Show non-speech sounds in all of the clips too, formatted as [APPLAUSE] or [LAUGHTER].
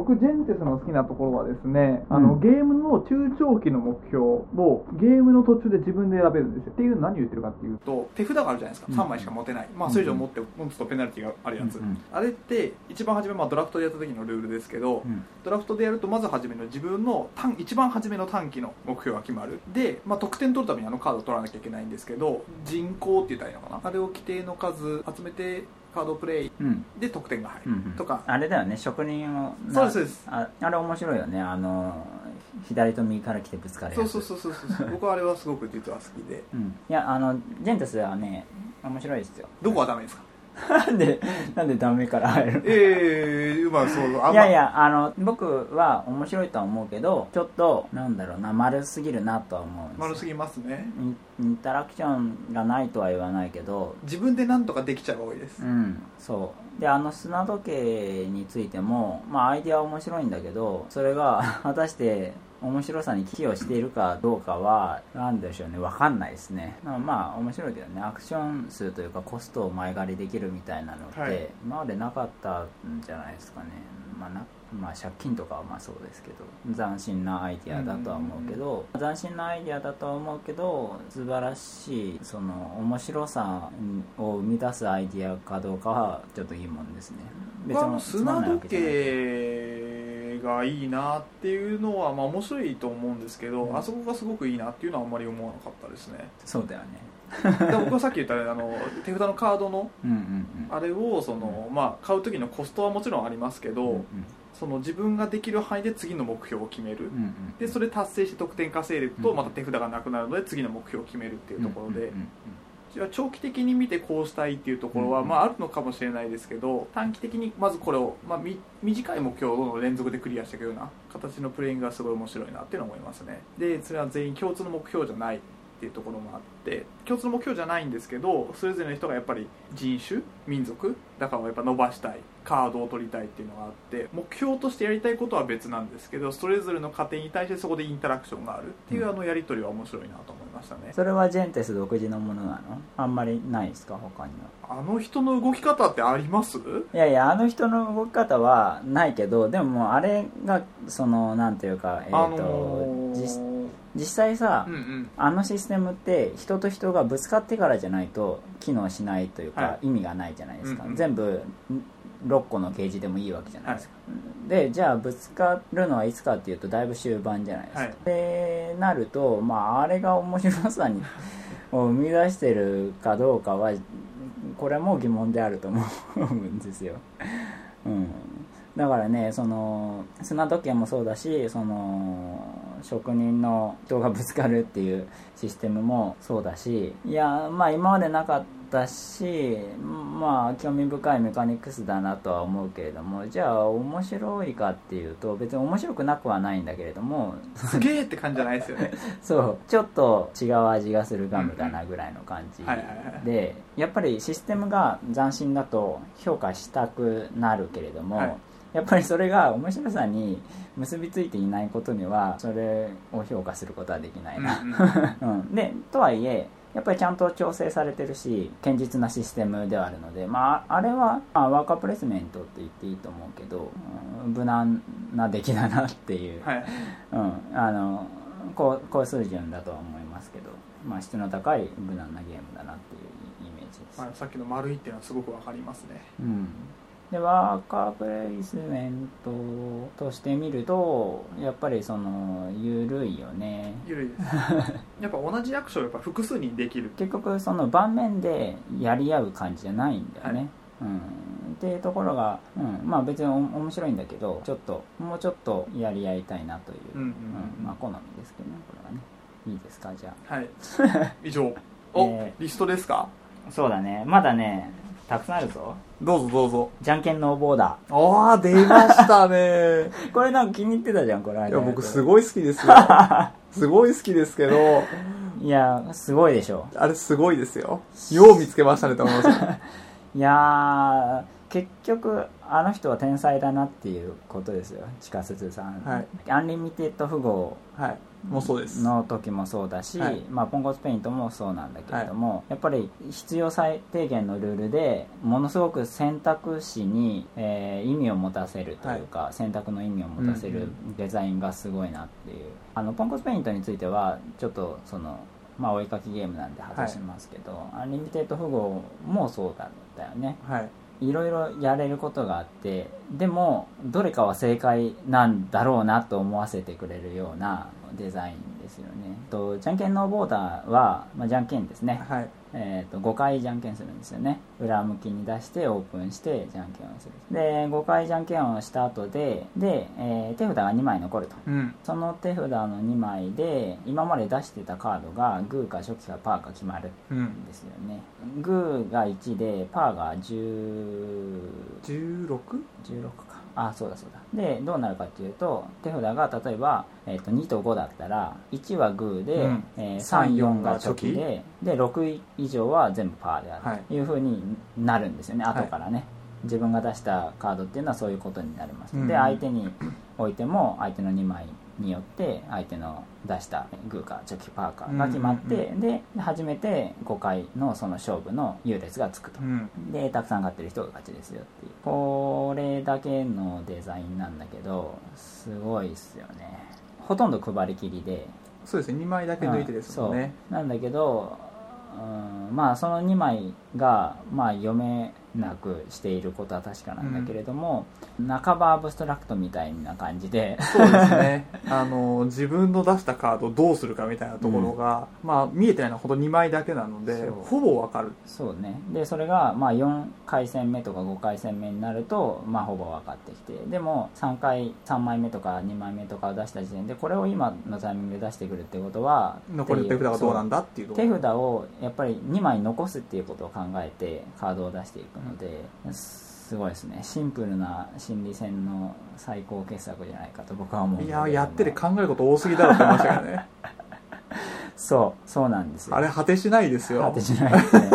僕ジェンテスの好きなところはですね、あの、うんゲームの中長期の目標をゲームの途中で自分で選べるんですよ。っていうのは何を言ってるかっていうと手札があるじゃないですか、うん。3枚しか持てない、まあ、それ以上持って持つとペナルティがあるやつ、うんうん。あれって一番初め、まあ、ドラフトでやった時のルールですけど、うん。ドラフトでやるとまず初めの自分の短一番初めの短期の目標が決まる。で、まあ、得点取るためにあのカードを取らなきゃいけないんですけど人口って言ったらいいのかな。あれを規定の数集めてカードプレイうん。で得点が入るうんうん。とか、あれだよね職人をなそうですそうです。ああれ面白いよね。あの左と右から来てぶつかるやつ。そうそうそうそうそう。[LAUGHS] 僕はあれはすごく実は好きで。うん、いやあのジェンテスはね面白いですよ。どこはダメですか？なんでなんでダメから入るええまあそうあいやいやあの僕は面白いとは思うけどちょっとなんだろうな丸すぎるなとは思うんですよ。丸すぎますね。インタラクションがないとは言わないけど。自分で何とかできちゃうが多いです、うんそう。であの砂時計についてもまあアイデアは面白いんだけどそれが果たして面白さに寄与しているかどうかはなんでしょうね。分かんないですね。まあまあ面白いけどね。アクション数というかコストを前借りできるみたいなのって、はい。今までなかったんじゃないですかね。まあなまあ借金とかはまあそうですけど斬新なアイディアだとは思うけど斬新なアイディアだとは思うけど素晴らしいその面白さを生み出すアイディアかどうかはちょっと疑問ですね。僕はあのつまん砂時ないわけじゃない計がいいなっていうのはまあ面白いと思うんですけど、うん。あそこがすごくいいなっていうのはあんまり思わなかったですね。そうだよね。で僕はさっき言ったあの手札のカードのうんうんうん。あれをその、まあ、買う時のコストはもちろんありますけど、うんその自分ができる範囲で次の目標を決める、うんうんでそれ達成して得点稼いでいくとうんまた手札がなくなるので次の目標を決めるっていうところで、うんうんじゃあ長期的に見てこうしたいっていうところは、うんまあ、あるのかもしれないですけど短期的にまずこれを、まあ、み短い目標を連続でクリアしていくような形のプレイングがすごい面白いなっていうのは思いますね。でそれは全員共通の目標じゃないっていうところもあって共通の目標じゃないんですけどそれぞれの人がやっぱり人種民族？だからやっぱ伸ばしたいカードを取りたいっていうのがあって目標としてやりたいことは別なんですけどそれぞれの過程に対してそこでインタラクションがあるっていうあのやり取りは面白いなと思いましたね。それはジェンテス独自のものなの？あんまりないですか？他には。あの人の動き方ってあります？いやいやあの人の動き方はないけどでももうあれがそのなんていうかえっ、あと、のー実実際さ、うんうん。あのシステムって人と人がぶつかってからじゃないと機能しないというか、は意味がないじゃないですか、うんうん。全部ん6個のゲージでもいいわけじゃないですか、でじゃあぶつかるのはいつかっていうとだいぶ終盤じゃないですか、はい。でなるとまああれが面白さにを生み出してるかどうかはこれも疑問であると思うんですよ、うん、だからねその砂時計もそうだしその職人の人がぶつかるっていうシステムもそうだしいやまあ今までなかったしまあ興味深いメカニクスだなとは思うけれどもじゃあ面白いかっていうと別に面白くなくはないんだけれどもすげえって感じじゃないですよね。[LAUGHS] そうちょっと違う味がするガムだなぐらいの感じでやっぱりシステムが斬新だと評価したくなるけれども、はい。やっぱりそれが面白さに結びついていないことにはそれを評価することはできないな、うん、[LAUGHS] でとはいえやっぱりちゃんと調整されてるし堅実なシステムではあるので、まあ、あれは、まあ、ワーカープレイスメントって言っていいと思うけど、うん無難な出来だなっていう、はい。うん、あのこう高数順だとは思いますけど、まあ、質の高い無難なゲームだなっていうイメージです、まあ、さっきの丸いっていうのはすごくわかりますね。うん、でワーカープレイスメントとして見るとやっぱりその緩いよね。ゆるいです。[LAUGHS] やっぱ同じアクションをやっぱ複数人できる。結局その盤面でやり合う感じじゃないんだよね、はい。うん、っていうところが、うん、まあ別にお面白いんだけどちょっともうちょっとやり合いたいなという、うんうんうん。まあ好みですけどねこれはね。いいですか？じゃあ。はい。[LAUGHS] 以上。お、えリストですか？そうだね。まだねたくさんあるぞ。どうぞどうぞ。じゃんけんノーボーダああ出ましたね。ー [LAUGHS] これなんか気に入ってたじゃんこれいや僕すいごい好きですよ。[LAUGHS] すごい好きですけど。いやすごいでしょあれすごいですよ。よう見つけましたねと思いますいやー結局あの人は天才だなっていうことですよ。地下鉄さん、はい。アンリミテッド富豪はいもうそうです。の時もそうだし、はい。まあ、ポンコツペイントもそうなんだけれども、やっぱり必要最低限のルールでものすごく選択肢に、えー意味を持たせるというか、選択の意味を持たせるうんうデザインがすごいなっていう。あのポンコツペイントについてはちょっとその、まあ、追いかけゲームなんで外しますけど、アンリミテッド富豪もそうだったよね。はい。いろいろやれることがあってでもどれかは正解なんだろうなと思わせてくれるようなデザインですよね。とじゃんけんのボーダーは、まあ、じゃんけんですね、はい。えー、と5回じゃんけんするんですよね。裏向きに出してオープンしてじゃんけんをする。で5回じゃんけんをした後でで、えー手札が2枚残ると。うん。その手札の2枚で今まで出してたカードがグーかチョキかパーか決まるうんんですよね。グーが1でパーが10 16? 16かあそうだそうだ。でどうなるかっていうと手札が例えば、えー、と2と5だったら1はグーで、うん。えー3 34がチョキでで6以上は全部パーであるはい。というふうになるんですよね、はい。後からね。自分が出したカードっていうのはそういうことになります、うん。で相手に置いても相手の2枚によって相手の出したグーかチョキパーかが決まって、うんで初めて5回のその勝負の優劣がつくと、うん。でたくさん勝ってる人が勝ちですよっていう。これだけのデザインなんだけどすごいっすよね。ほとんど配りきりで。そうですね。2枚だけ抜いてですもんね。そう。なんだけど、うん、まあその2枚が、まあ、読めなくしていることは確かなんだけれども、半ばアブストラクトみたいな感じで。そうですね。[LAUGHS] あの自分の出したカードをどうするかみたいなところが、まあ見えてないのはほんと2枚だけなのでほぼわかる。そうね。でそれがまあ4回戦目とか5回戦目になるとまあほぼ分かってきて。でも3回3枚目とか2枚目とかを出した時点でこれを今のタイミングで出してくるってことは残りの手札がどうなんだだっていう手札をやっぱり2枚残すっていうことを考えてカードを出していくので、すごいですね。シンプルな心理戦の最高傑作じゃないかと僕は思ういややってて考えること多すぎだろって言いましたからね。[LAUGHS] そうそうなんですよ。あれ果てしないですよ。果てしないですね。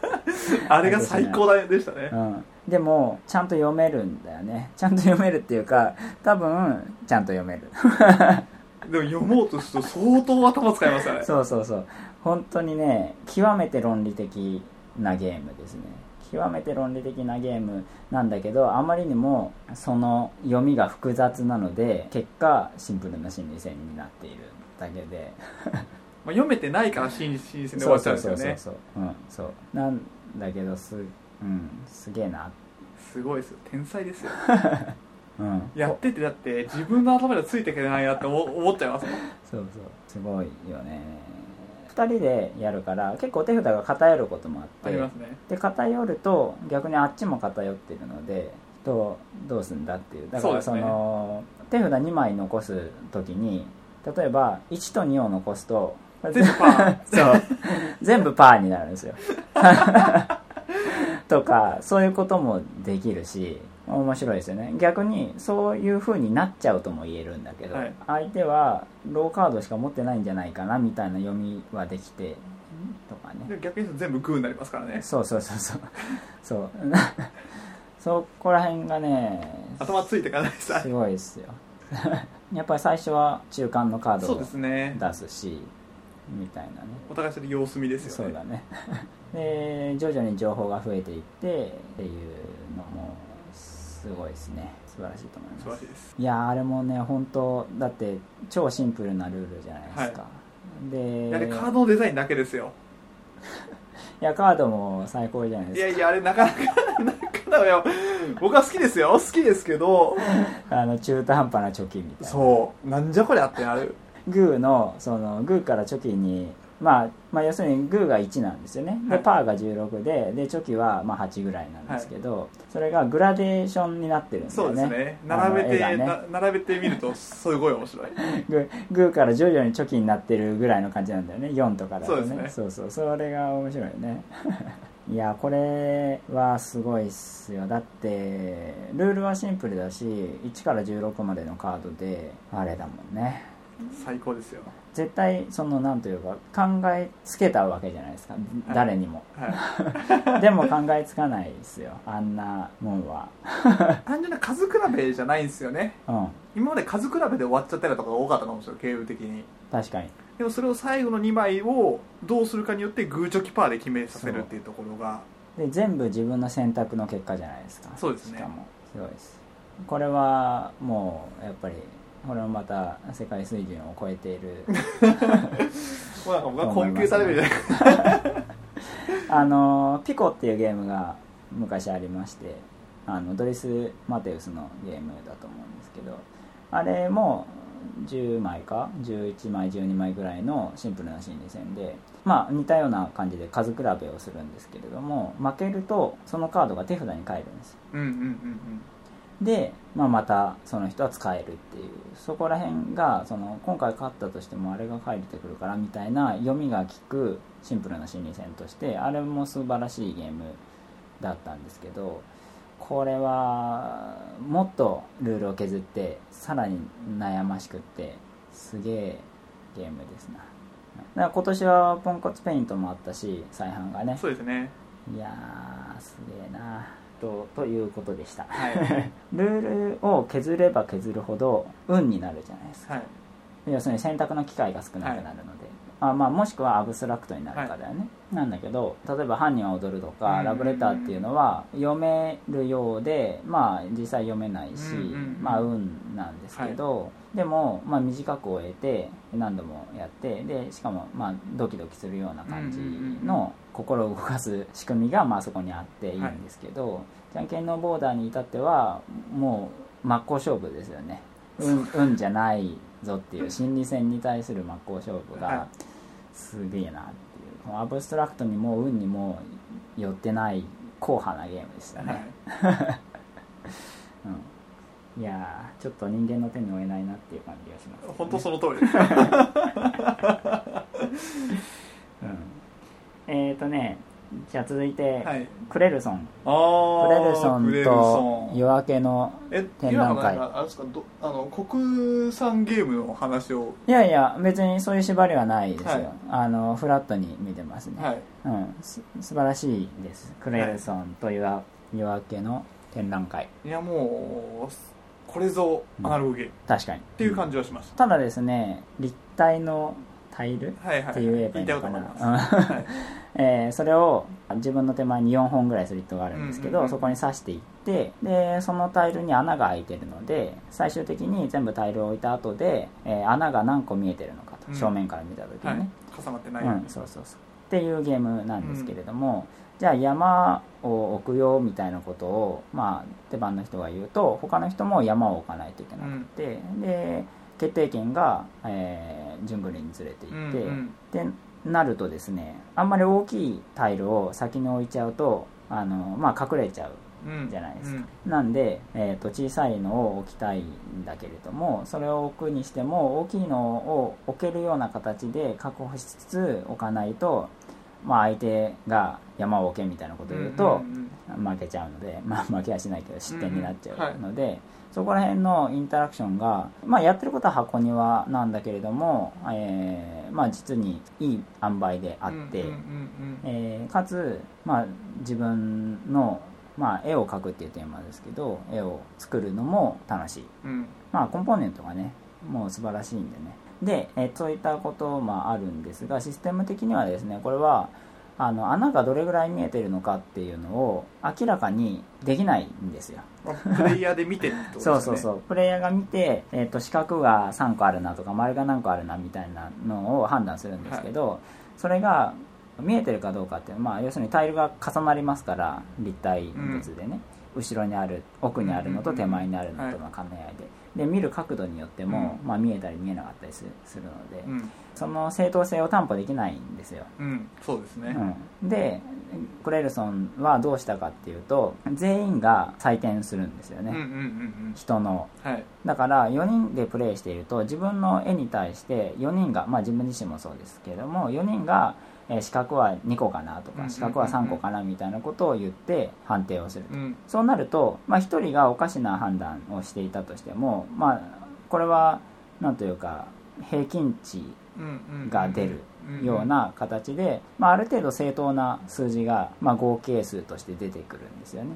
[LAUGHS] あれが最高だでしたね。うん、でもちゃんと読めるんだよね。ちゃんと読めるっていうか多分ちゃんと読める。[LAUGHS] でも読もうとすると相当頭使いますよね。そうそうそう。本当にね極めて論理的なゲームですね極めて論理的なゲームなんだけどあまりにもその読みが複雑なので結果シンプルな心理戦になっているだけで。[LAUGHS] まあ、読めてないから新新鮮で終わっちゃうんですよね。そうそう。うん。そう。なんだけどすうん。すげえな。すごいですよ。天才ですよ。[LAUGHS] うん。やっててだって自分の頭でついていけないなって思思っちゃいますもん。そうそう。すごいよね2人でやるから結構手札が偏ることもあってありますね。で偏ると逆にあっちも偏ってるのでどうどうすんだっていう。だからそそうですね。の、手札2枚残す時に例えば1と2を残すと全部パー。[LAUGHS] そう。全部パーになるんですよ。[LAUGHS] とかそういうこともできるし面白いですよね。逆にそういう風になっちゃうとも言えるんだけど、はい。相手はローカードしか持ってないんじゃないかなみたいな読みはできてとかね。で逆に言うと全部グーになりますからね。そうそうそうそう。[LAUGHS] そう。[LAUGHS] そこら辺がね頭ついていかないさ。すごいですよ。[LAUGHS] やっぱり最初は中間のカードそうをですね。出すしみたいなね。お互いそれ様子見ですよね。そうだね。で徐々に情報が増えていってっていうすごいですね。素晴らしいと思い素晴ますらしいです。いやーあれもね本当だって超シンプルなルールじゃないですか、でいやあれカードのデザインだけですよ。[LAUGHS] いやカードも最高じゃないいですか。やいやあれなかなかなかなかよ。僕は好きですよ。好きですけど。[LAUGHS] あの中途半端な貯金みたいな。そう。なんじゃこりゃってなる。グーのそのグーからチョキに、まあ、まあ要するにグーが1なんですよね。ではい。パーが16ででチョキはまあ8ぐらいなんですけど、それがグラデーションになってるんですよね。そうですね。並べて、ね。な並べてみるとすごい面白い。[LAUGHS] グーグーから徐々にチョキになってるぐらいの感じなんだよね。4とかだとね。そうですね。そうそう。それが面白いよね。[LAUGHS] いやこれはすごいっすよ。だってルールはシンプルだし1から16までのカードであれだもんね。最高ですよ絶対そのなんというか考えつけたわけじゃないですか、誰にも。はい。[LAUGHS] でも考えつかないですよ。あんなもんは。[LAUGHS] 単純な数比べじゃないんですよね。うん。今まで数比べで終わっちゃったりとかが多かったかもしれないゲーム的に。確かに。でもそれを最後の2枚をどうするかによってグーチョキパーで決めさせるっていうところが。で全部自分の選択の結果じゃないですか。そうですね。しかも。すごいです。これはもうやっぱりこれもまた世界水準を超えている。もうなんか僕はコンピューターレベルであのピコっていうゲームが昔ありましてあのドリス・マテウスのゲームだと思うんですけどあれも10枚か11枚12枚ぐらいのシンプルな心理戦でまあ似たような感じで数比べをするんですけれども負けるとそのカードが手札に返るんですよ。うんうんうんで、まあ、またその人は使えるっていう。そこら辺がその今回勝ったとしてもあれが返ってくるからみたいな読みが利くシンプルな心理戦としてあれも素晴らしいゲームだったんですけどこれはもっとルールを削ってさらに悩ましくってすげえゲームですな。だから今年はポンコツペイントもあったし再販がね。そうですね。いやーすげえなとということでした。はい。[LAUGHS] ルールを削れば削るほど運になるじゃないですか。はい。要するに選択の機会が少なくなるので、あまあ、もしくはアブストラクトになるかだよね、なんだけど例えば「犯人は踊る」とか「うん。ラブレター」っていうのは読めるようでまあ実際読めないし、うんうんまあ運なんですけど、でも、まあ、短く終えて何度もやってでしかもまあドキドキするような感じの心を動かす仕組みがまあそこにあってい。いんですけど、じゃんけんのボーダーに至ってはもう真っ向勝負ですよね。運運じゃないぞっていう心理戦に対する真っ向勝負はい。がすげえなっていう。このアブストラクトにも運にも寄ってない硬派なゲームでしたね、はい。[LAUGHS] うん、いやーちょっと人間の手に負えないなっていう感じがします、ね、本当その通り。で [LAUGHS] すうん、えっ、ー、とねじゃあ続いて、はい。クレルソン。あクレルソンと夜明けのえ展覧会。今のなんかあれですかどあの国産ゲームの話を。いやいや別にそういう縛りはないですよ、はい。あのフラットに見てますね、はい。うん、す素晴らしいです。クレルソンと夜,、夜明けの展覧会。いやもうこれぞアナログゲ。ームっ確かに。ていう感じはしました、ただですね立体のタイルはいはい。って言えばいいのかなえーそれを自分の手前に4本ぐらいスリットがあるんですけど、うんうんうん。そこに刺していってでそのタイルに穴が開いてるので最終的に全部タイルを置いた後で、えー穴が何個見えてるのかと、うん。正面から見た時にはい。ね、重なってない、うん、そうそうそう。っていうゲームなんですけれども、じゃあ山を置くよみたいなことを、まあ、手番の人が言うと他の人も山を置かないといけなくて、で決定権が、えー、順繰りにずれていって、うんうん。でなるとですねあんまり大きいタイルを先に置いちゃうとあの、まあ、隠れちゃううん。じゃないですか。うん。なんで、えー、と小さいのを置きたいんだけれどもそれを置くにしても大きいのを置けるような形で確保しつつ置かないと、まあ、相手が山を置けみたいなことを言うと負けちゃうので、まあ、負けはしないけど失点になっちゃうんうん。はい。うので、そこら辺のインタラクションが、まあ、やってることは箱庭なんだけれども、えーまあ、実にいい塩梅であって。かつ、まあ、自分の、まあ、絵を描くっていうテーマですけど絵を作るのも楽しい、うんうん。まあ、コンポーネントがねもう素晴らしいんでね。で、えーそういったこともあるんですがシステム的にはですねこれはあの穴がどれぐらい見えてるのかっていうのを明らかにできないんですよ。まあプレイヤーで見てってことですね。[LAUGHS] そうそうそう。プレイヤーが見て、えー、と四角が3個あるなとか丸が何個あるなみたいなのを判断するんですけど、それが見えてるかどうかっていうのは、まあ、要するにタイルが重なりますから立体物でね、後ろにある奥にあるのと手前にあるのとの兼ね合いで,、で見る角度によっても、うん。まあ、見えたり見えなかったりすするので、うん。その正当性を担保できないんですよ。うん。そうですね。うん、でクレルソンはどうしたかっていうと全員が採点するんですよね、うんうんうん人の。うんはい。だから4人でプレイしていると自分の絵に対して4人がまあ自分自身もそうですけれども4人がえー四角は2個かなとか四角は3個かなみたいなことを言って判定をすると。うん。そうなると、まあ、1人がおかしな判断をしていたとしても、まあ、これはなんというか平均値が出るような形で、まあ、ある程度正当な数字が、まあ、合計数として出てくるんですよね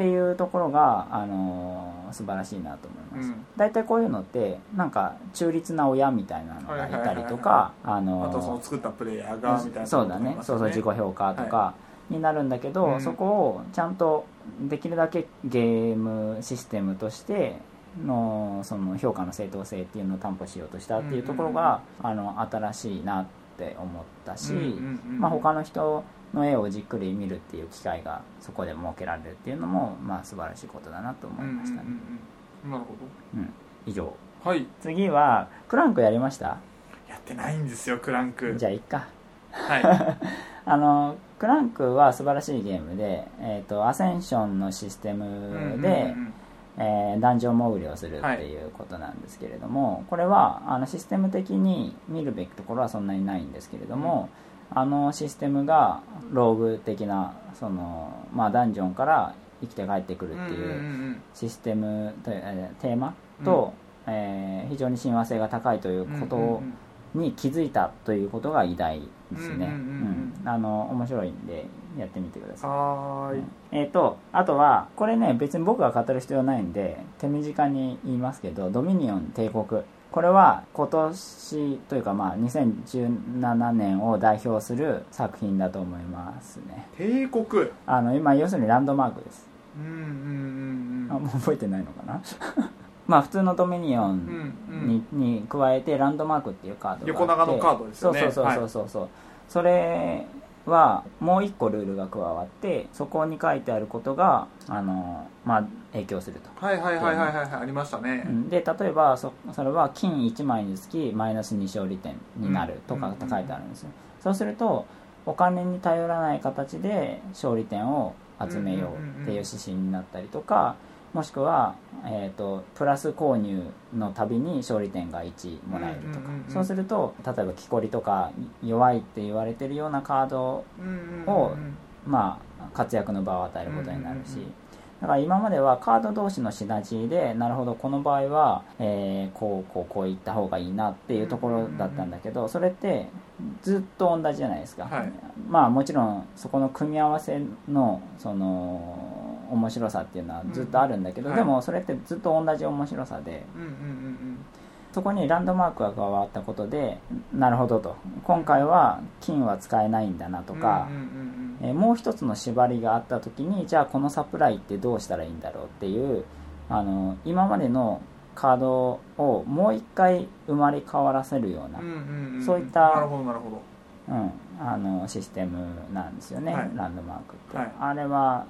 っていうところが、あのー素晴らしいなと思います、うん。大体こういうのってなんか中立な親みたいなのがいたりとはい。かあのーあとその作ったプレイヤーがみたいなそうだね。そうそう自己評価とかになるんだけど、うん。そこをちゃんとできるだけゲームシステムとしてのその評価の正当性っていうのを担保しようとしたっていうところが、あの新しいなって思ったし、まあ、他の人の絵をじっくり見るっていう機会がそこで設けられるっていうのも、まあ、素晴らしいことだなと思いましたね、なるほうん。以上。どはい。次はクランクやりました？やってないんですよクランク。じゃあいっか。はい。[LAUGHS] あのクランクは素晴らしいゲームで、えー、とアセンションのシステムで、うんうんうんえーダンジョン潜りをするっていうことなんですけれども、これはあのシステム的に見るべきところはそんなにないんですけれども、あのシステムがローグ的なその、まあ、ダンジョンから生きて帰ってくるってうんうんいううん。システムと、えーテーマと、えー非常に親和性が高いということうんうんうんに気づいたということが偉大ですね、面白いんでやってみてください。はーい。えー、とあとはこれね別に僕が語る必要ないんで手短に言いますけど「ドミニオン帝国」これは今年というかまあ2017年を代表する作品だと思いますね。帝国？あの今要するにランドマークです。うんうんうんうん。あもう覚えてないのかな？[LAUGHS] まあ普通のドミニオンうんうん。に,、に加えてランドマークっていうカードがあって。横長のカードですよね。そうそうそうそうそう、それはもう一個ルールが加わってそこに書いてあることがあの、まあ、影響すると、はいはいはいはいはいはいありましたね。うん。で例えばそそれは金1枚につきマイナス2勝利点になるとかって書いてあるんですよ、そうするとお金に頼らない形で勝利点を集めようっていう指針になったりとかもしくは、えー、とプラス購入のたびに勝利点が1もらえるとか、うんうんうんうんそうすると例えば木こりとか弱いって言われてるようなカードうんうんうんをまあ、活躍の場を与えることになるし、うんうんうんだから今まではカード同士のシナジーでなるほどこの場合は、えーこうこうこういった方がいいなっていうところだったんだけどそれってずっと同じじゃないですか、はい。まあもちろんそこの組み合わせのその面白さっていうのはずっとあるんだけど、うんでもそれってずっと同じ面白さでうんうんうんそこにランドマークが加わったことでなるほどと。今回は金は使えないんだなとうんか、うんうんうん。えーもう一つの縛りがあった時にじゃあこのサプライってどうしたらいいんだろうっていうあの今までのカードをもう一回生まれ変わらせるようなうん、うんうんうん。そういったなるほどなるほど。うん、あのシステムなんですよね、はい。ランドマークって、はい。あれは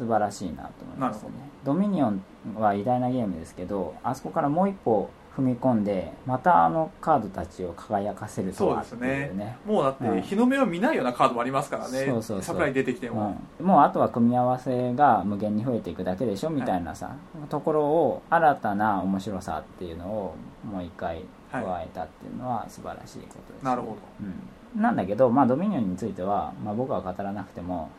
素晴らしいなと思いますね。ドミニオンは偉大なゲームですけどあそこからもう一歩踏み込んでまたあのカードたちを輝かせるとそうはってですいうねね。もうだっうん。て日の目を見ないようなカードもありますからね。そうそうそう。サプライ出てきても、うん、もうあとは組み合わせが無限に増えていくだけでしょみたいなさ、ところを新たな面白さっていうのをもう一回加えたっていうのは素晴らしいことです、なるほど。うん、なんだけど、まあ、ドミニオンについては、まあ、僕は語らなくても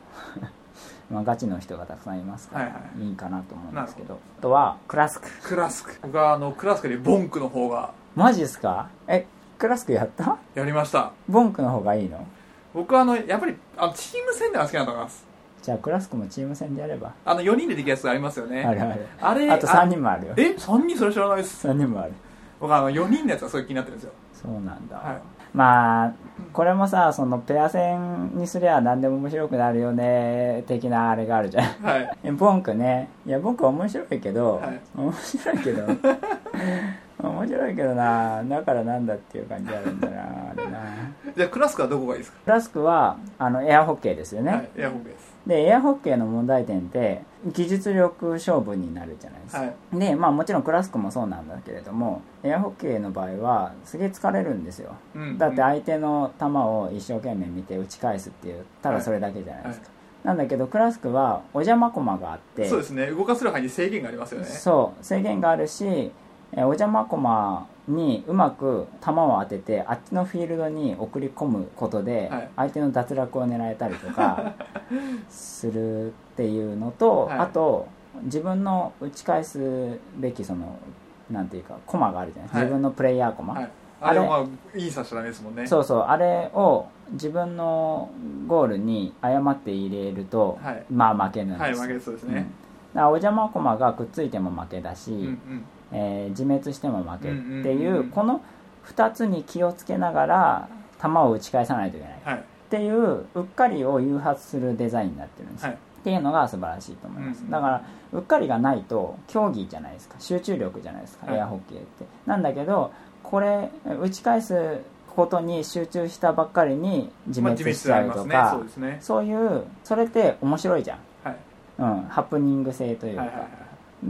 まあガチの人がたくさんいますから、はいはい。かなと思うんですけど。あとはクラスク。クラスク。僕はあのクラスクでボンクの方が。マジっすか？えクラスクやった？やりました。ボンクの方がいいの？僕はあのやっぱりあのチーム戦では好きなと思います。じゃあクラスクもチーム戦でやれば。あの4人でできるやつありますよね。あるある。あれあと3人もあるよ。え三3人それ知らないです。3人もある。僕あの4人のやつがすごい気になってるんですよ。そうなんだ、はい。まあこれもさそのペア戦にすりゃ何でも面白くなるよね的なあれがあるじゃん。はい。え [LAUGHS] ボンクね。いやボンク面白いけど、はい。面白いけど [LAUGHS] 面白いけどな。だからなんだっていう感じあるんだなあれな。じゃあクラスクはどこがいいですか？クラスクはあのエアホッケーですよね、はいエアホッケーです。でエアホッケーの問題点って技術力勝負になるじゃないですか、はい。でまあもちろんクラスクもそうなんだけれどもエアホッケーの場合はすげえ疲れるんですよ。うん。だって相手の球を一生懸命見て打ち返すっていうただそれだけじゃないですか、なんだけどクラスクはお邪魔駒があってそうですね。動かせる範囲に制限がありますよね。そう。制限があるしえーお邪魔駒にうまく球を当ててあっちのフィールドに送り込むことではい。相手の脱落を狙えたりとか [LAUGHS] するっていうのと、はい。あと自分の打ち返すべきそのなんていうか駒があるじゃない、はい。自分のプレイヤー駒、はい。あれはまあいいさしダメですもんね。そうそう。あれを自分のゴールに誤って入れると、はい。まあ負けなんですはい負けそうですうん。だねからお邪魔駒がくっついても負けだし、うんうんえー自滅しても負けってうんうんいう,、うんうん。この2つに気をつけながら球を打ち返さないといけない。はい。っていううっかりを誘発するデザインになってるんです。よ、はい。っていうのが素晴らしいと思います、うんうんだからうっかりがないと競技じゃないですか。集中力じゃないですか、はい。エアホッケーって。なんだけどこれ打ち返すことに集中したばっかりに自まあ滅しちゃうとか、そうですね。そういうそれって面白いじゃん、はい。うん、ハプニング性というか、はいはいはい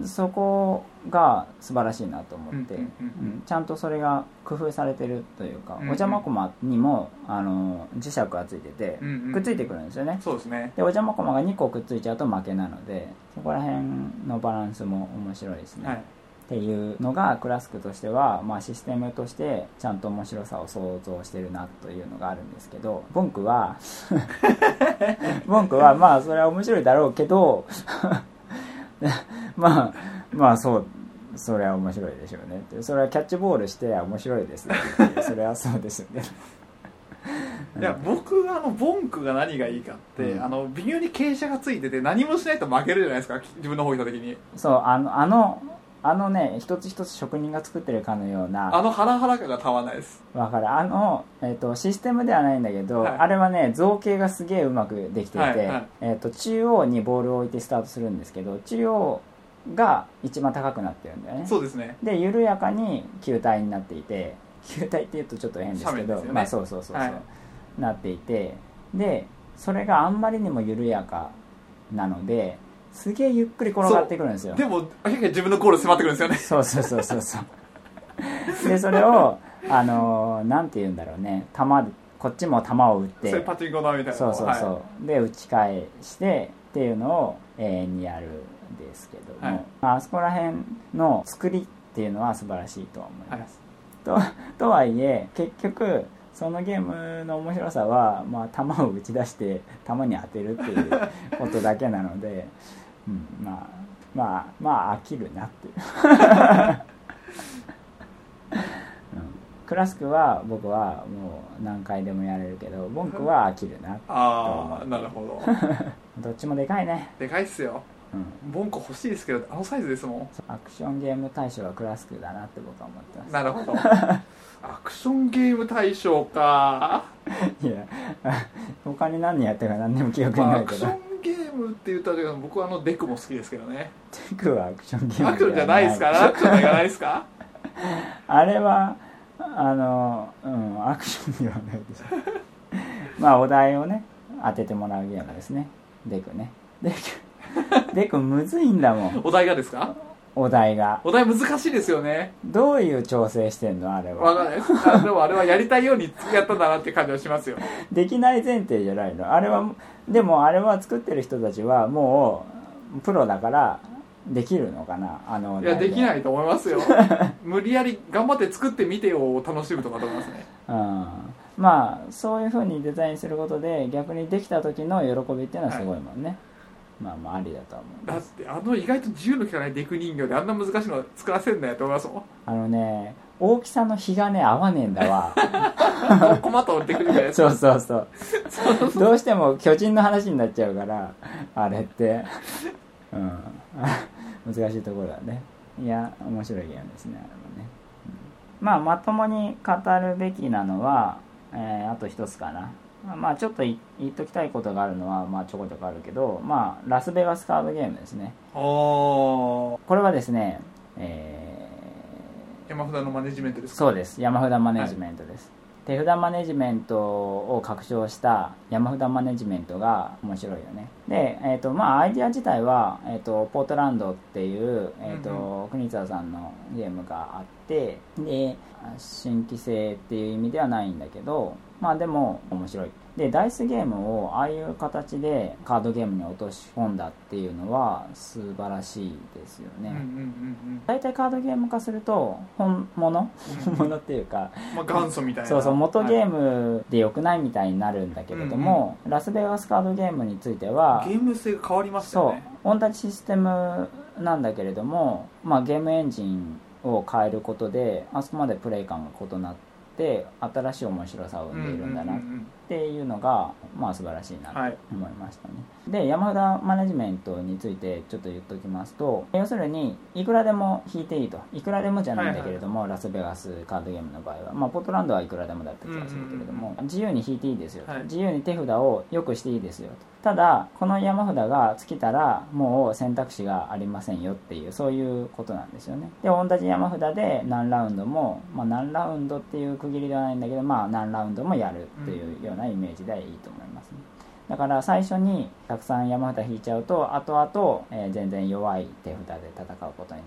そこが素晴らしいなと思って、ちゃんとそれが工夫されてるというか、お邪魔駒にもあの磁石がついてて、くっついてくるんですよね。そうですね。でお邪魔駒が2個くっついちゃうと負けなのでそこら辺のバランスも面白いですね、はい。っていうのがクラスクとしては、まあ、システムとしてちゃんと面白さを想像してるなというのがあるんですけどボンクは [LAUGHS] ボンクはまあそれは面白いだろうけどまあまあそうそれは面白いでしょうねって。それはキャッチボールして面白いですってそれはそうですね。いや僕あのボンクが何がいいかって、うん。あの微妙に傾斜がついてて何もしないと負けるじゃないですか自分の方行った時に。そうあのあのあのね一つ一つ職人が作ってるかのようなあのハラハラ感がたまらないです。わかる。あの、えっとシステムではないんだけど、はい。あれはね造形がすげえうまくできていて、はいはい。えっと中央にボールを置いてスタートするんですけど中央が一番高くなってるんだよね。そうですね。で緩やかに球体になっていて球体っていうとちょっと変ですけどね。まあそうそうそうそう、はい。なっていてでそれがあんまりにも緩やかなのですげえゆっくり転がってくるんですよ。でも明らかに自分のゴール迫ってくるんですよね。そうそうそうそうそう。でそれをあのーなんて言うんだろうね。球こっちも球を打ってパチンコのみたいな。そうそうそう、はで打ち返してっていうのを永遠にやる。んですけども、はい。まああそこら辺の作りっていうのは素晴らしいとは思います、と [LAUGHS] とはいえ結局そのゲームの面白さは、まあ、球を打ち出して球に当てるっていうことだけなので、[LAUGHS] うん、まあまあまあ飽きるなっていう、[LAUGHS] うん。クラスクは僕はもう何回でもやれるけどボンクは飽きるなああなるほど。どっちもでかいね、でかいっすよ。うん、ボンコ欲しいですけどあのサイズですもん。アクションゲーム大賞はクラスクだなって僕は思ってます。なるほど。[LAUGHS] アクションゲーム大賞か、いや他に何やってるか何にも記憶にまあ、ないけど。アクションゲームって言ったらけど僕はあのデクも好きですけどね。テクはアクションゲームアクションじゃないですか？アクションじゃないですか？あれはあのうんアクションではないでしょ [LAUGHS] まあお題をね当ててもらうゲームですね。デクね。デク [LAUGHS] デクむずいんだもん。お題がですか？お題が。お題難しいですよね。どういう調整してんの？あれわかはんない。ですあでもあれはやりたいようにやったんだなって感じはしますよ。[LAUGHS] できない前提じゃないの。あれはでもあれは作ってる人たちはもうプロだからできるのかな？あのおいや題できないと思いますよ。[LAUGHS] 無理やり頑張って作ってみてよを楽しむとかと思いますね。うん。まあそういうふうにデザインすることで逆にできた時の喜びっていうのはすごいもんね、まあまあありだとは思いだってあの意外と自由の利かないデク人形であんな難しいの作らせんなよと思いますもん。あのね大きさの比がね合わねえんだわ。困ったデク人形ですそうそうそう。どうしても巨人の話になっちゃうからあれって。うん。[LAUGHS] 難しいところだね。いや面白いゲームですねあれもね、うん。まあまともに語るべきなのは、えーあと一つかなまあちょっと言っときたいことがあるのは、まあ、ちょこちょこあるけどまあラスベガスカードゲームですね。これはですね、え山札のマネジメントですかそうです山札マネジメントです、手札マネジメントを拡張した山札マネジメントが面白いよね。で、えーとまあ、アイディア自体は、えー、とポートランドっていう、えーと国津さんのゲームがあってで新規性っていう意味ではないんだけどまあでも面白いでダイスゲームをああいう形でカードゲームに落とし込んだっていうのは素晴らしいですよね、うんうんうん大体カードゲーム化すると本物？本物っていうかうんまあ元祖みたいな。そうそう元ゲーム、ムでよくないみたいになるんだけれども、ラスベガスカードゲームについてはゲーム性が変わりましたよそねう同じシステムなんだけれども、まあ、ゲームエンジンを変えることであそこまでプレイ感が異なって新しい面白さを生んでいるんだなっていうのが、まあ素晴らしいなと思いましたね、はい、で山札マネジメントについてちょっと言っておきますと要するにいくらでも引いていいと。いくらでもじゃないんだけれども、はいはい、ラスベガスカードゲームの場合は、まあ、ポートランドはいくらでもだった気がするけれども、自由に引いていいですよ、はい、自由に手札をよくしていいですよと。ただこの山札が尽きたらもう選択肢がありませんよっていうそういうことなんですよね。で同じ山札で何ラウンドも、まあ、何ラウンドっていう区切りではないんだけど、まあ、何ラウンドもやるっていうようなイメージでいいと思いますね。だから最初にたくさん山札引いちゃうと後々、えー、全然弱い手札で戦うことに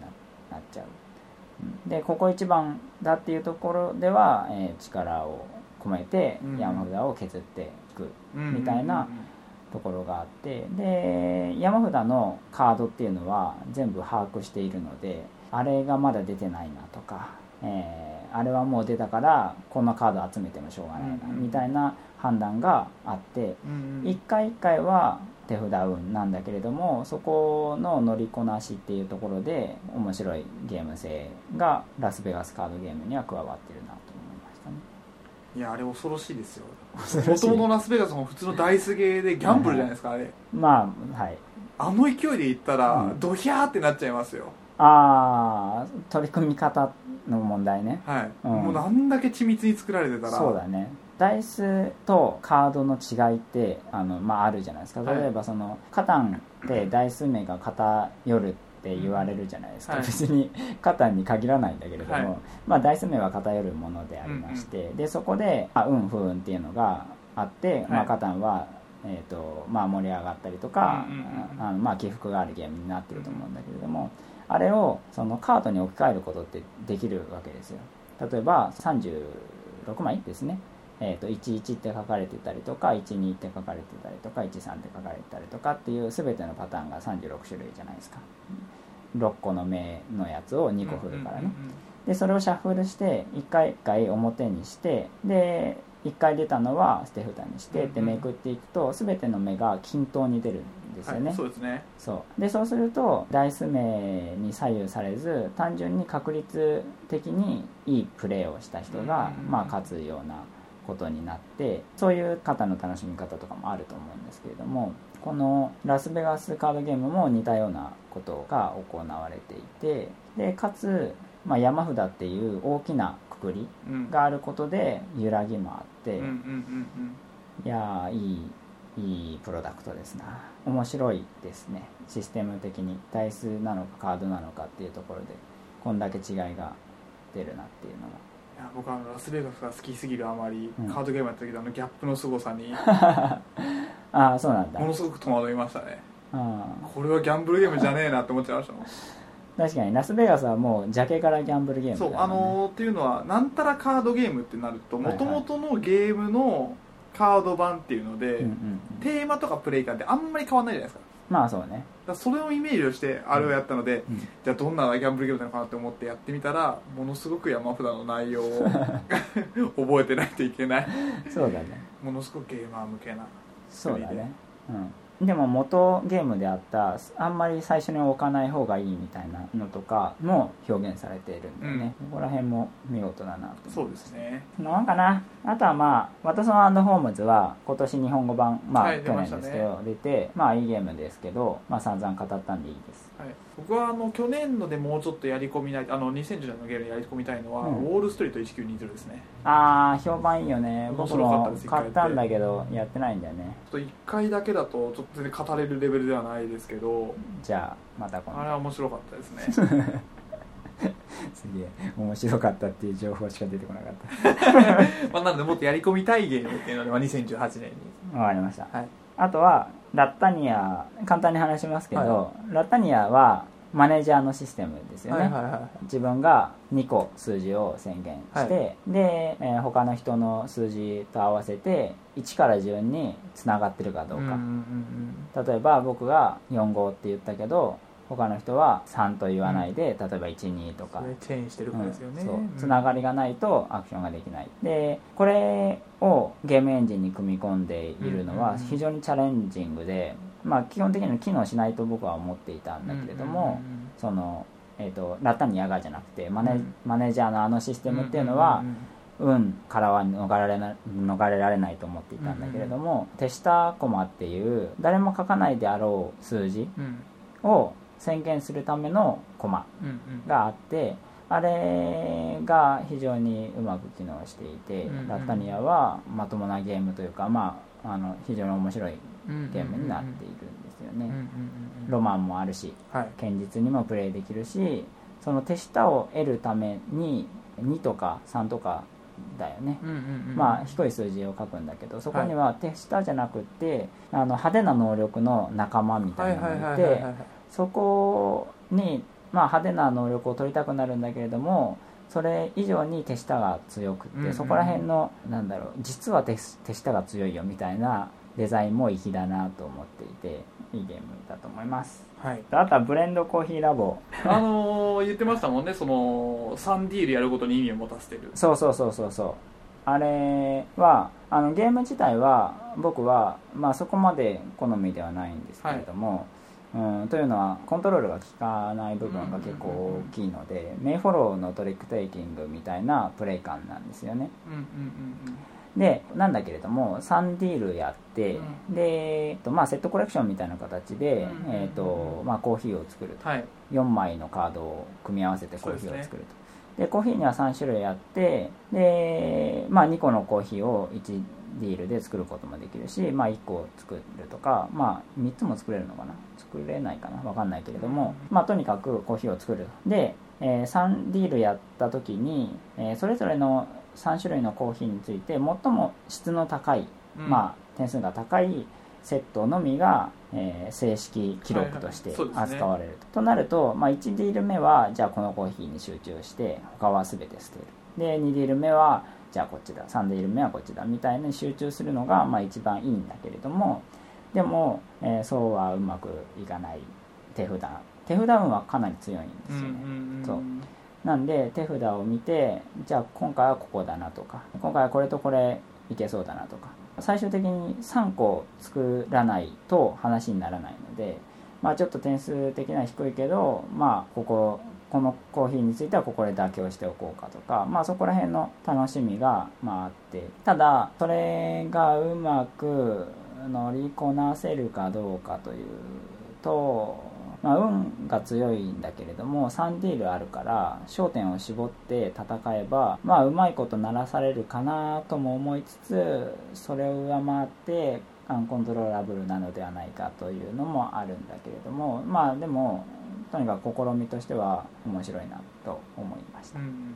なっちゃう。でここ一番だっていうところでは、えー、力を込めて山札を削っていくみたいなところがあってで山札のカードっていうのは全部把握しているのであれがまだ出てないなとか、えー、あれはもう出たからこんなカード集めてもしょうがないなみたいな判断があって一回一回は手札運なんだけれどもそこの乗りこなしっていうところで面白いゲーム性がラスベガスカードゲームには加わってるなと思いましたね。いやあれ恐ろしいですよ。もともとラスベガスも普通のダイスゲーでギャンブルじゃないですか、あれ。まあはい。あの勢いでいったら、ドヒャーってなっちゃいますよ。ああ取り組み方の問題ね。はい、うん、もうなんだけ緻密に作られてたらそうだねダイスとカードの違いってあの、まあ、あるじゃないですか。例えばその、カタンってダイス目が偏るって言われるじゃないですか、はい、別にカタンに限らないんだけれども、はい、まあ、ダイス目は偏るものでありまして、うんうん、でそこで、あ、運不運っていうのがあって、はい、まあ、カタンはえーとまあ、盛り上がったりとか、あのまあ、起伏があるゲームになってると思うんだけれども、あれをそのカードに置き換えることってできるわけですよ。例えば36枚ですねえー、と11って書かれてたりとか12って書かれてたりとか13って書かれてたりとかっていう全てのパターンが36種類じゃないですか。6個の目のやつを2個振るからね。でそれをシャッフルして1回1回表にしてで1回出たのは捨て札にしてってめくっていくと全ての目が均等に出るんですよね、はい、そうですね。そう。でそうするとダイス目に左右されず単純に確率的にいいプレーをした人が、まあ、勝つようなことになってそういう方の楽しみ方とかもあると思うんですけれどもこのラスベガスカードゲームも似たようなことが行われていてでかつ、まあ、山札っていう大きなくくりがあることで揺らぎもあって、いやいいいいプロダクトですな。面白いですね。システム的にダイスなのかカードなのかっていうところでこんだけ違いが出るなっていうのがいや僕はラスベガスが好きすぎるあまり、うん、カードゲームやった時のあのギャップの凄さに [LAUGHS] ああそうなんだ。ものすごく戸惑いましたね。これはギャンブルゲームじゃねえなって思っちゃいましたもん。確かにラスベガスはもうジャケからギャンブルゲーム、ね、そうあのー、っていうのはなんたらカードゲームってなるともともとのゲームのカード版っていうので、うんうんうん、テーマとかプレイ感ってあんまり変わんないじゃないですか。まあそうねだそれをイメージをしてあれをやったので、うん。じゃあどんなギャンブルゲームなのかなって思ってやってみたらものすごく山札の内容を [LAUGHS] 覚えてないといけない。そうだね。ものすごくゲーマー向けなそうだね。うんでも元ゲームであったあんまり最初に置かない方がいいみたいなのとかも表現されているんでね、うん、ここら辺も見事だなとそうですね。なんかな？あとはまあ「ワトソンホームズ」は今年日本語版まあ、はい、去年ですけど出,、てまあいいゲームですけどまあ散々語ったんでいいですはい、僕はあの去年のでもうちょっとやり込みないあの2010年のゲームやり込みたいのは、うん、ウォールストリート1920ですね。ああ評判いいよね。僕も買ったんだけどやって。ないんだよね。ちょっと1回だけだとちょっと全然語れるレベルではないですけどじゃあまた今度。あれは面白かったですね。すげえ面白かったっていう情報しか出てこなかった。[LAUGHS] まあなのでもっとやり込みたいゲームっていうので、まあ、2018年に。分かりました、はい、あとはラッタニア簡単に話しますけど、はい、ラッタニアはマネージャーのシステムですよね、はいはいはい、自分が2個数字を宣言して、はい、で、えー、他の人の数字と合わせて1から順につながってるかどうか、うんうんうん、例えば僕が4号って言ったけど他の人は3と言わないで、うん、例えば12とか。チェーンしてるからですよね、うん、そう。つながりがないとアクションができない。でこれをゲームエンジンに組み込んでいるのは非常にチャレンジングで、まあ、基本的には機能しないと僕は思っていたんだけれども、そのえーと、ラッタニアガじゃなくてマネ,、マネージャーのあのシステムっていうのは、運からは逃れられな逃れられないと思っていたんだけれども、手下駒っていう誰も書かないであろう数字うん。を宣言するための駒うんうん。があってあれが非常にうまく機能していて、ラッタニアはまともなゲームというか、まあ、あの非常に面白いゲームになっているんですよね、ロマンもあるしはい。堅実にもプレイできるしその手下を得るために2とか3とかだよね、うんうんうん。まあ低い数字を書くんだけどそこには手下じゃなくってあの派手な能力の仲間みたはいなのがいてそこに、まあ、派手な能力を取りたくなるんだけれどもそれ以上に手下が強くって、うんうんうん。そこら辺のなんだろう実は手手下が強いよみたいなデザインも粋だなと思っていていいゲームだと思いますはい。あとはブレンドコーヒーラボ。あのー言ってましたもんね。その3ディールやることに意味を持たせてる。そうそうそうそうそう。あれはあのゲーム自体は僕は、まあ、そこまで好みではないんですけれども、うん、というのはコントロールが効かない部分が結構大きいのでメイフォローのトリックテイキングみたいなプレイ感なんですよね。うんうんうんでなんだけれども3ディールやって、で、えっとまあ、セットコレクションみたいな形で、うん。えっとまあ、コーヒーを作ると。うんはい。4枚のカードを組み合わせてコーヒーを作ると。で,、コーヒーには3種類あってで、まあ、2個のコーヒーを1ディールで作ることもできるし、まあ、1個作るとか、まあ、3つも作れるのかな。作れないかな。分かんないけれども、まあ、とにかくコーヒーを作るで、えー3ディールやった時に、えーそれぞれの3種類のコーヒーについて最も質の高いうん。まあ、点数が高いセットのみが、えー正式記録としてはいはい。そうですね。扱われると,、となると、まあ、1ディール目はじゃあこのコーヒーに集中して他は全て捨てる。で2ディール目はじゃあこっちだ。3ディール目はこっちだみたいに集中するのが、まあ、一番いいんだけれどもでも、えーそうはうまくいかない手札。手札運はかなり強いんですよね、そうなんで手札を見てじゃあ今回はここだなとか今回はこれとこれいけそうだなとか。最終的に3個作らないと話にならないのでまあちょっと点数的には低いけどまあこここのコーヒーについてはここで妥協しておこうかとかまあそこら辺の楽しみがまああって。ただそれがうまく乗りこなせるかどうかというとまあ、運が強いんだけれども3ディールあるから焦点を絞って戦えばまあうまいこと鳴らされるかなとも思いつつそれを上回ってアンコントローラブルなのではないかというのもあるんだけれどもまあでもとにかく試みとしては面白いなと思いました、うん。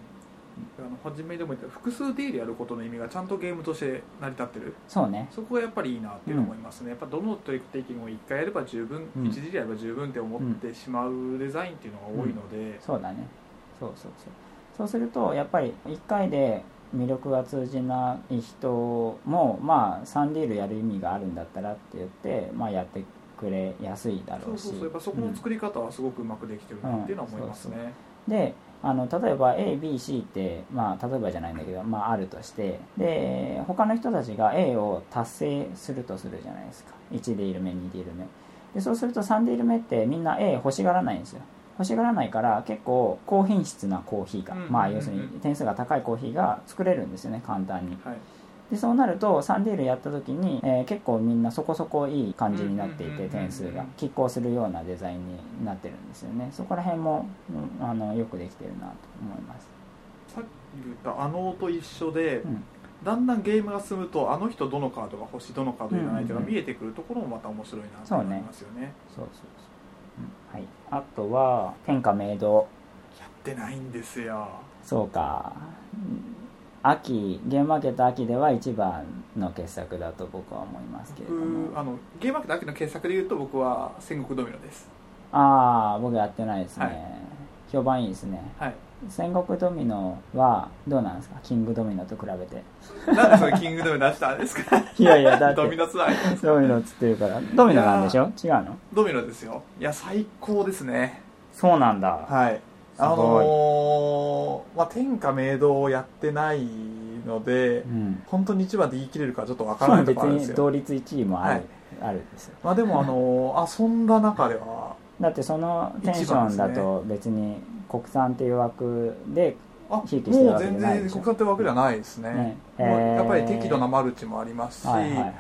あの初めでも言った複数ディールやることの意味がちゃんとゲームとして成り立ってる。そうね。そこがやっぱりいいなっていうのを思いますね、やっぱどのトリックテイキングを1回やれば十分、うん。1ディールやれば十分って思ってしまうデザインっていうのが多いので、そうだねそうそうそう。そうするとやっぱり1回で魅力が通じない人もまあ3ディールやる意味があるんだったらって言って、まあ、やってくれやすいだろうし。そうそうそう。やっぱそこの作り方はすごくうまくできてるなっていうのは思いますね、であの例えば ABC って、まあ、例えばじゃないんだけど、まあ、あるとしてで他の人たちが A を達成するとするじゃないですか。1ディール目2ディール目。でそうすると3ディール目ってみんな A 欲しがらないんですよ。欲しがらないから結構高品質なコーヒーが、まあ要するに点数が高いコーヒーが作れるんですよね簡単に。はいでそうなるとサンディールやった時に、えー結構みんなそこそこいい感じになっていて点数が。拮抗するようなデザインになってるんですよね。そこら辺も、うんあのよくできてるなと思います、さっき言ったあのと一緒で、うん。だんだんゲームが進むとあの人どのカードが欲しいどのカードいらないというのがうん。うんうん見えてくるところもまた面白いなと思いますよね。そうそうそう、う。ん。はい、あとは天下明堂やってないんですよ。そうか。うん秋ゲームマーケット秋では一番の傑作だと僕は思いますけれども。僕あのゲームマーケット秋の傑作でいうと僕は戦国ドミノです。ああ僕やってないですね、はい。評判いいですね。はい。戦国ドミノはどうなんですか？キングドミノと比べて。なんでそれキングドミノ出したんですか？[LAUGHS] いやいやだって。ドミノツアードミノっつってるから。ドミノなんでしょ？違うの？ドミノですよ。いや最高ですね。そうなんだ。はいあのーまあ、天下明堂をやってないので、うん。本当に一番で言い切れるかちょっとわからないと別ころあるんですよ。に同率1位もある、はい。あるんですよまあでもあのー遊んだ中では。[LAUGHS] だってそのテンションだと別に国産っていう枠であひいきしてるわけじもう全ゃないでしょ。然国産ってわけじゃないですね。ね。もうへーやっぱり適度なマルチもありますし、はいはいはい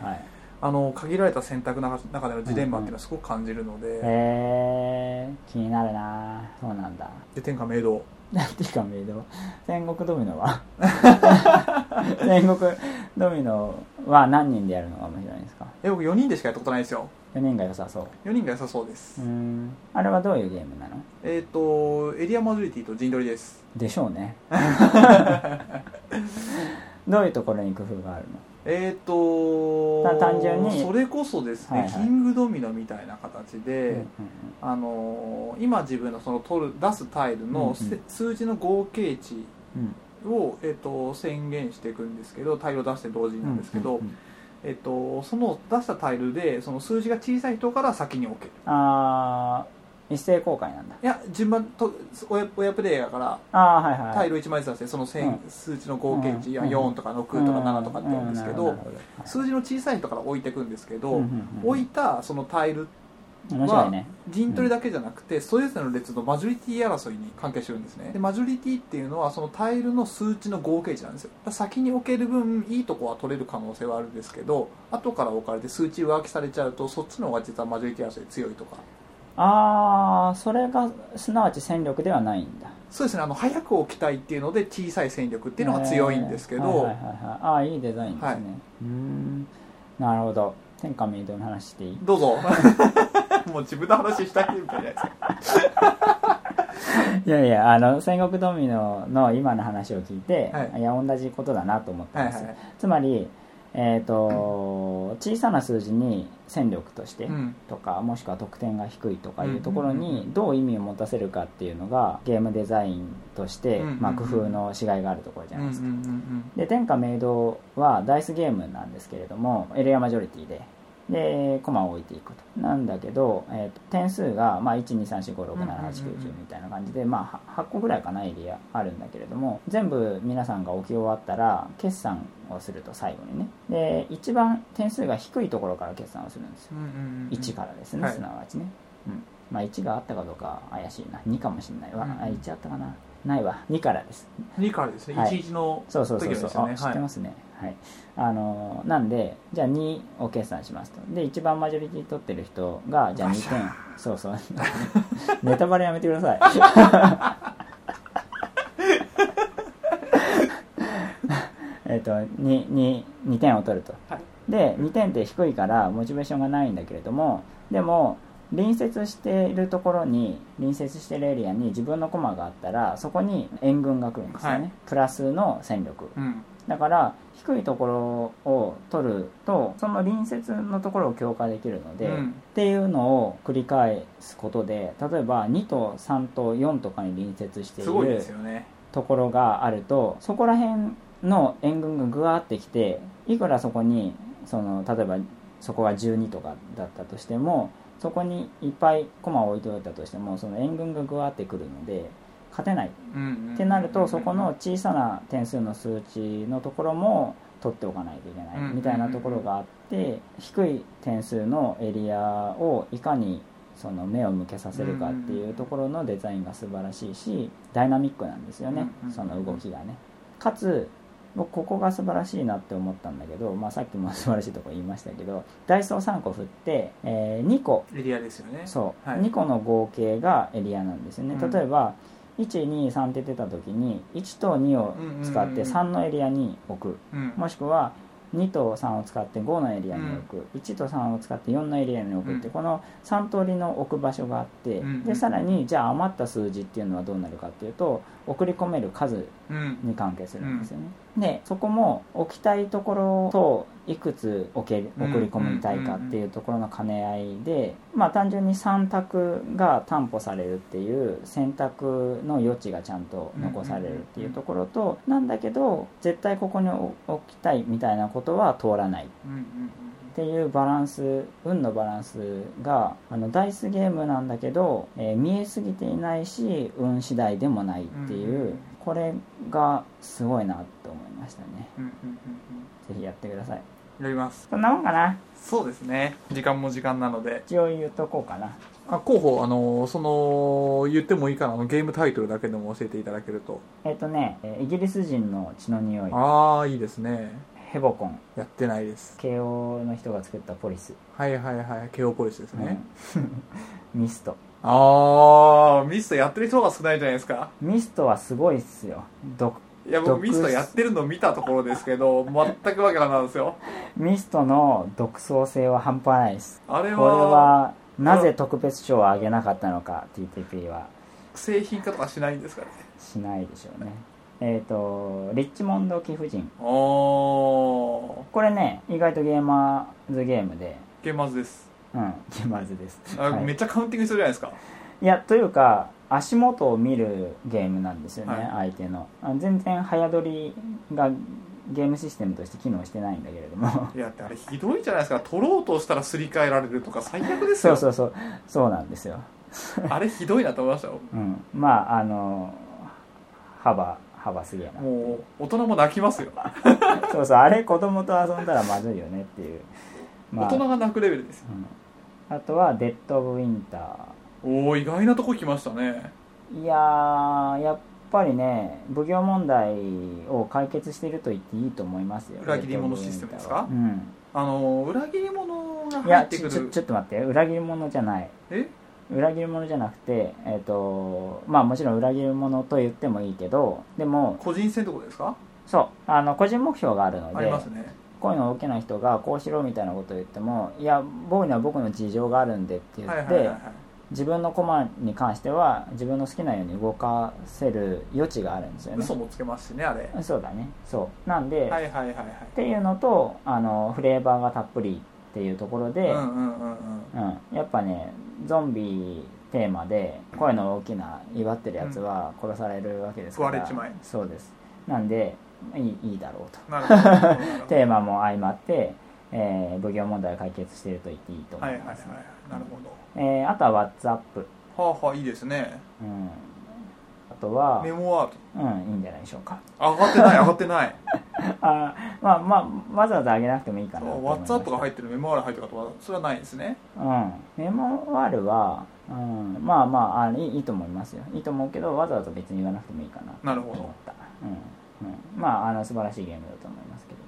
あの限られた選択の中でのジレンマっていうのはすごく感じるので、へえ気になるな。そうなんだ。で天下明堂ていうかメイド戦国ドミノは？[LAUGHS] 戦国ドミノは何人でやるのが面白いんですか？え僕4人でしかやったことないですよ。4人が良さそう。4人が良さそうです、うーん。あれはどういうゲームなの？えっ、とエリアマジョリティと陣取りです。でしょうね。[LAUGHS] どういうところに工夫があるの？えっ、とた単純に。それこそですね、はいはい。キングドミノみたいな形で、うんうんあのー今自分のその取る出すタイルうんうん。数字の合計値うん。を、えっと宣言していくんですけどタイルを出して同時になんですけど、うんうんうん。えっとその出したタイルでその数字が小さい人から先に置ける。あー一斉公開なんだ。いや順番と親親プレイヤーからああはいはいタイル1枚ずつ出してその線、うん。数値の合計値、うん。いや4とか6とか7とかって言うんですけど、うん。なるほど数字の小さい人から置いていくんですけど、うん。うん。うん。置いたそのタイル面白いね。陣取りだけじゃなくて、それぞれの列のマジョリティ争いに関係してるんですね。でマジョリティっていうのはそのタイルの数値の合計値なんですよ。先に置ける分いいとこは取れる可能性はあるんですけど後から置かれて数値上書きされちゃうとそっちの方が実はマジョリティ争い強いとかああそれがすなわち戦力ではないんだ。そうですねあの早く置きたいっていうので小さい戦力っていうのが強いんですけど、えーはいはいはいはい、ああいいデザインですね、はい。うーん。なるほど。天下明堂の話していい？どうぞ。[LAUGHS] もう自分の話したいみたいじゃないですか。[LAUGHS] いやいやあの戦国ドミノの今の話を聞いて、はい。い、や同じことだなと思ったんです、はいはい。つまりえー、と小さな数字に戦力としてうん。とか、もしくは得点が低いとかいうところにどう意味を持たせるかっていうのがゲームデザインとして、うんまあ、工夫のしがいがあるところじゃうんうんうないですか、ん。で天下明堂はダイスゲームなんですけれどもエリアマジョリティででコマを置いていくと。なんだけど、えーと点数が、まあ、12345678910みたいな感じで、まあ、8個ぐらいかなエリアあるんだけれども全部皆さんが置き終わったら決算をすると最後にね。で一番点数が低いところから決算をするんですよ。うんうんうん1からですね、はい。すなわちね、うん。まあ、1があったかどうか怪しいな。2かもしれない。わ、うんあ1あったかなないわ。2からです。2からですね、はい。11のそうそうそうそう、時のですよね。あ知ってますね。はい、あのーなんでじゃあ2を決算しますと。で一番マジョリティ取ってる人がじゃあ2点。そうそう。[LAUGHS] ネタバレやめてください。[LAUGHS] えっと 2, 2, 2点を取ると。はい。で2点って低いからモチベーションがないんだけれどもでも隣接しているところに隣接しているエリアに自分の駒があったらそこに援軍が来るんですよね、はい。プラスの戦力。うん。だから低いところを取るとその隣接のところを強化できるので、うん。っていうのを繰り返すことで例えば2と3と4とかに隣接しているところがあるとそこら辺の援軍がぐわーってきていくらそこにその例えばそこが12とかだったとしてもそこにいっぱい駒を置いておいたとしてもその援軍がぐわーってくるので勝てない。うんうん。うんってなるとそこの小さな点数の数値のところも取っておかないといけない。みたいなところがあって低い点数のエリアをいかにその目を向けさせるかっていうところのデザインが素晴らしいしダイナミックなんですよね。うん。その動きがね。かつ僕ここが素晴らしいなって思ったんだけど、まあ、さっきも [LAUGHS] 素晴らしいとこ言いましたけどダイソー3個振って、え2個。エリアですよね。そう、はい。2個の合計がエリアなんですよね、うん。例えば123って出た時に1と2を使って3のエリアに置く、うん。もしくは2と3を使って5のエリアに置く、1と3を使って4のエリアに置くって、うん。この3通りの置く場所があって、うん。でさらにじゃあ余った数字っていうのはどうなるかっていうと送り込める数うん。に関係するんですよね、でそこも置きたいところといくつ置け送り込みたいかっていうところの兼ね合いで、まあ単純に3択が担保されるっていう選択の余地がちゃんと残されるっていうところとなんだけど絶対ここに置きたいみたいなことは通らない。っていうバランス運のバランスがあのダイスゲームなんだけど、えー見えすぎていないし運次第でもないっていう、これがすごいなと思いましたね。うんうんうんうん。ぜひやってください。やります。そんなもんかな？そうですね。時間も時間なので。一応言っとこうかな。あ候補あのその言ってもいいかな。あのゲームタイトルだけでも教えていただけると。えっ、とねえーイギリス人の血の匂い。ああいいですね。ヘボコン。やってないです。慶応の人が作ったポリス、はいはいはい。ケオポリスですね、うん。[LAUGHS] ミストああミストやってる人が少ないじゃないですか。ミストはすごいっすよ。どいや僕毒ミストやってるの見たところですけど全くわけないんですよ。ミストの独創性は半端ないです。あれはこれはなぜ特別賞をあげなかったのか TTP は。製品化とかしないんですかね。しないでしょうね。えっ、とリッチモンド貴婦人。あー。これね意外とゲーマーズゲームで。ゲーマーズですうん。ゲーマーズです、あ、はい。めっちゃカウンティングするじゃないですか。いやというか足元を見るゲームなんですよね、はい。相手の。あ全然早撮りがゲームシステムとして機能してないんだけれども。いやってあれひどいじゃないですか。取ろうとしたらすり替えられるとか最悪ですよ。[LAUGHS] そうそうそう。そうなんですよ、[LAUGHS] あれひどいなと思いましたよ。うん、まああの幅幅すげえなもう大人も泣きますよ、[LAUGHS] そうそう。あれ子供と遊んだらまずいよねっていう、まあ大人が泣くレベルですよ。うん、あとは「デッド・オブ・ウィンターおお意外なとこ来ましたね」いやーやっぱりね奉行問題を解決していると言っていいと思いますよ。裏切り者システムですか？うん。あの裏切り者がいや入ってくる。ちょちょちょっと待って。裏切り者じゃない。え？裏切り者じゃなくてえっ、とまあもちろん裏切り者と言ってもいいけどでも個人戦とこですか？そう。あの個人目標があるのありでますねこういうの大きな人がこうしろみたいなことを言ってもいや僕には僕の事情があるんでって言って、自分の駒に関しては自分の好きなように動かせる余地があるんですよね。嘘もつけますしねあれ。そうだね。そう。なんで、はいはいはいはい。っていうのとあのフレーバーがたっぷりっていうところで、うんうんうんうん。うん。やっぱねゾンビテーマで声の大きな祝ってるやつは殺されるわけですから、食われちまえ。そうです。なんでいいいいだろうと。[LAUGHS] テーマも相まって、えー、奉行問題を解決していると言っていいと思はいはいはいいます、ねなるほど。えーあとは WhatsApp、はあはあいいですね。うん、あとはメモアートうんいいんじゃないでしょうか。上がってない上がってない。[LAUGHS] あまあまあわざわざ上げなくてもいいかなと思いました。ワッツアップが入ってるメモアール入ってる方はそれはないですね。うん、メモワールは、うん、まあまああいいいいと思いますよ。いいと思うけどわざわざ別に言わなくてもいいかななるほど。と思った、うんうん、まああの素晴らしいゲームだと思いますけど、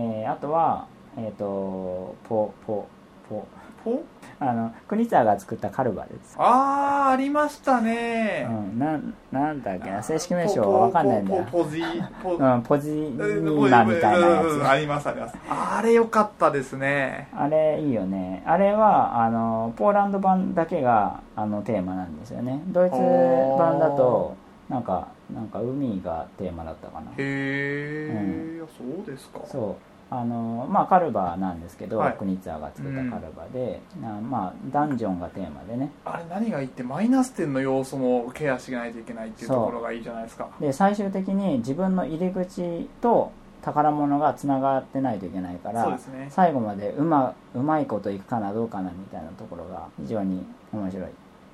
うん。えーあとはえっ、とポポポ。ポ？[LAUGHS] あのクニツァーが作ったカルバです、ああありましたね。うん、なんなんだっけな。正式名称は分かんないんだよポポポジポうん、ポジニうんーマみたいなやうんつありますあります。あれ良かったですね。あれいいよね。あれはあのポーランド版だけがあのテーマなんですよね。ドイツ版だとなんかなんか海がテーマだったかな。へえ、そうですか。そう。あのまあカルバなんですけど、はい。クニッツァーが作ったカルバで、なまあダンジョンがテーマでね。あれ何がいいってマイナス点の要素もケアしないといけないっていうところがいいじゃないですか。で最終的に自分の入り口と宝物がつながってないといけないからね。最後までうまうまいこといくかなどうかなみたいなところが非常に面白い、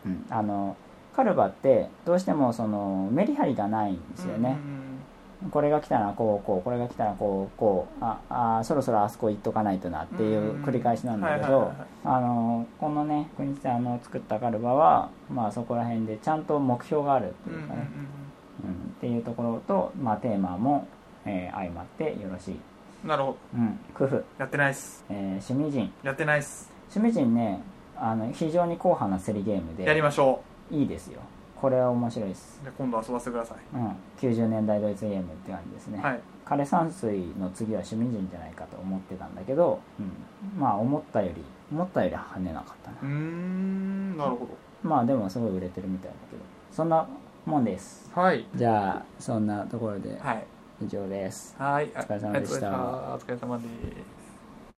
うん、あのカルバってどうしてもそのメリハリがないんですよね、これが来たらこうこうこれが来たらこうこうああそろそろあそこ行っとかないとなっていう繰り返しなんだけどこのね国さんの作ったカルバはまあそこら辺でちゃんと目標があるってうんうんいうかね、うん。っていうところと、まあ、テーマも、えー相まってよろしい、うんなるほど。うん、工夫、やってないっす。えー趣味人。やってないっす。趣味人ねあの非常に硬派な競りゲームで。やりましょいいですよ。これは面白いです、うで今度遊ばせてください。うん、90年代ドイツゲームって感じですね、はい。枯山水の次は趣味人じゃないかと思ってたんだけど、うん、まあ思ったより思ったより跳ねなかったな。んなるほまあでもすごい売れてるみたいだけど。そんなもんです。どはい。じゃあそんなところではい。以上です。はい。お疲れ様でした。お疲れ様です